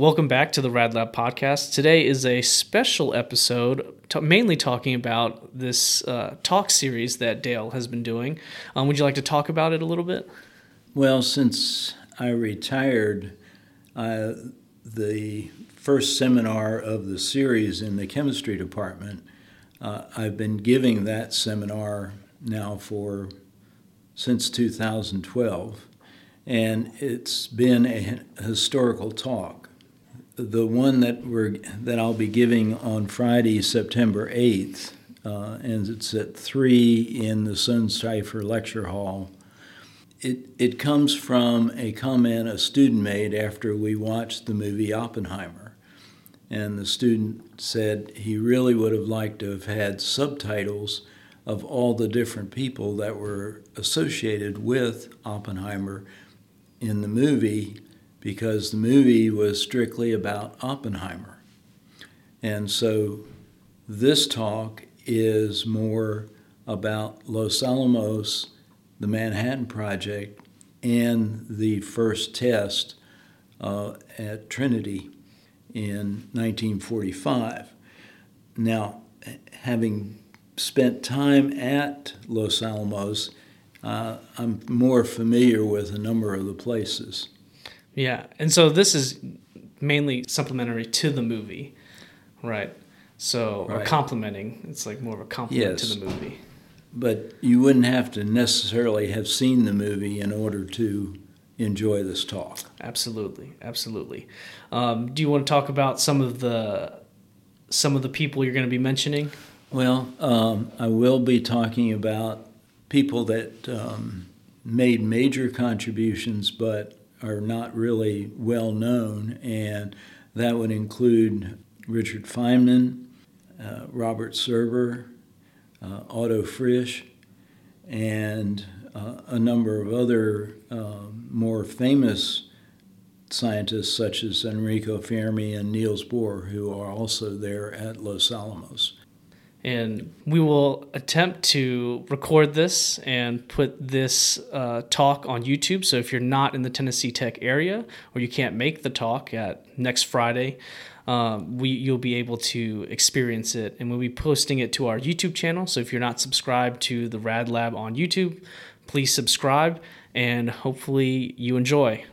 Welcome back to the Rad Lab podcast. Today is a special episode, t- mainly talking about this uh, talk series that Dale has been doing. Um, would you like to talk about it a little bit? Well, since I retired, uh, the first seminar of the series in the chemistry department, uh, I've been giving that seminar now for since 2012, and it's been a historical talk the one that we're that I'll be giving on Friday, September eighth, uh, and it's at three in the Stonecipher Lecture Hall. It it comes from a comment a student made after we watched the movie Oppenheimer, and the student said he really would have liked to have had subtitles of all the different people that were associated with Oppenheimer in the movie because the movie was strictly about Oppenheimer. And so this talk is more about Los Alamos, the Manhattan Project, and the first test uh, at Trinity in 1945. Now, having spent time at Los Alamos, uh, I'm more familiar with a number of the places. Yeah, and so this is mainly supplementary to the movie, right? So right. or complementing. It's like more of a complement yes. to the movie. But you wouldn't have to necessarily have seen the movie in order to enjoy this talk. Absolutely, absolutely. Um, do you want to talk about some of the some of the people you're going to be mentioning? Well, um, I will be talking about people that um, made major contributions, but are not really well known, and that would include Richard Feynman, uh, Robert Serber, uh, Otto Frisch, and uh, a number of other um, more famous scientists such as Enrico Fermi and Niels Bohr, who are also there at Los Alamos. And we will attempt to record this and put this uh, talk on YouTube. So if you're not in the Tennessee Tech area or you can't make the talk at next Friday, um, we you'll be able to experience it, and we'll be posting it to our YouTube channel. So if you're not subscribed to the Rad Lab on YouTube, please subscribe, and hopefully you enjoy.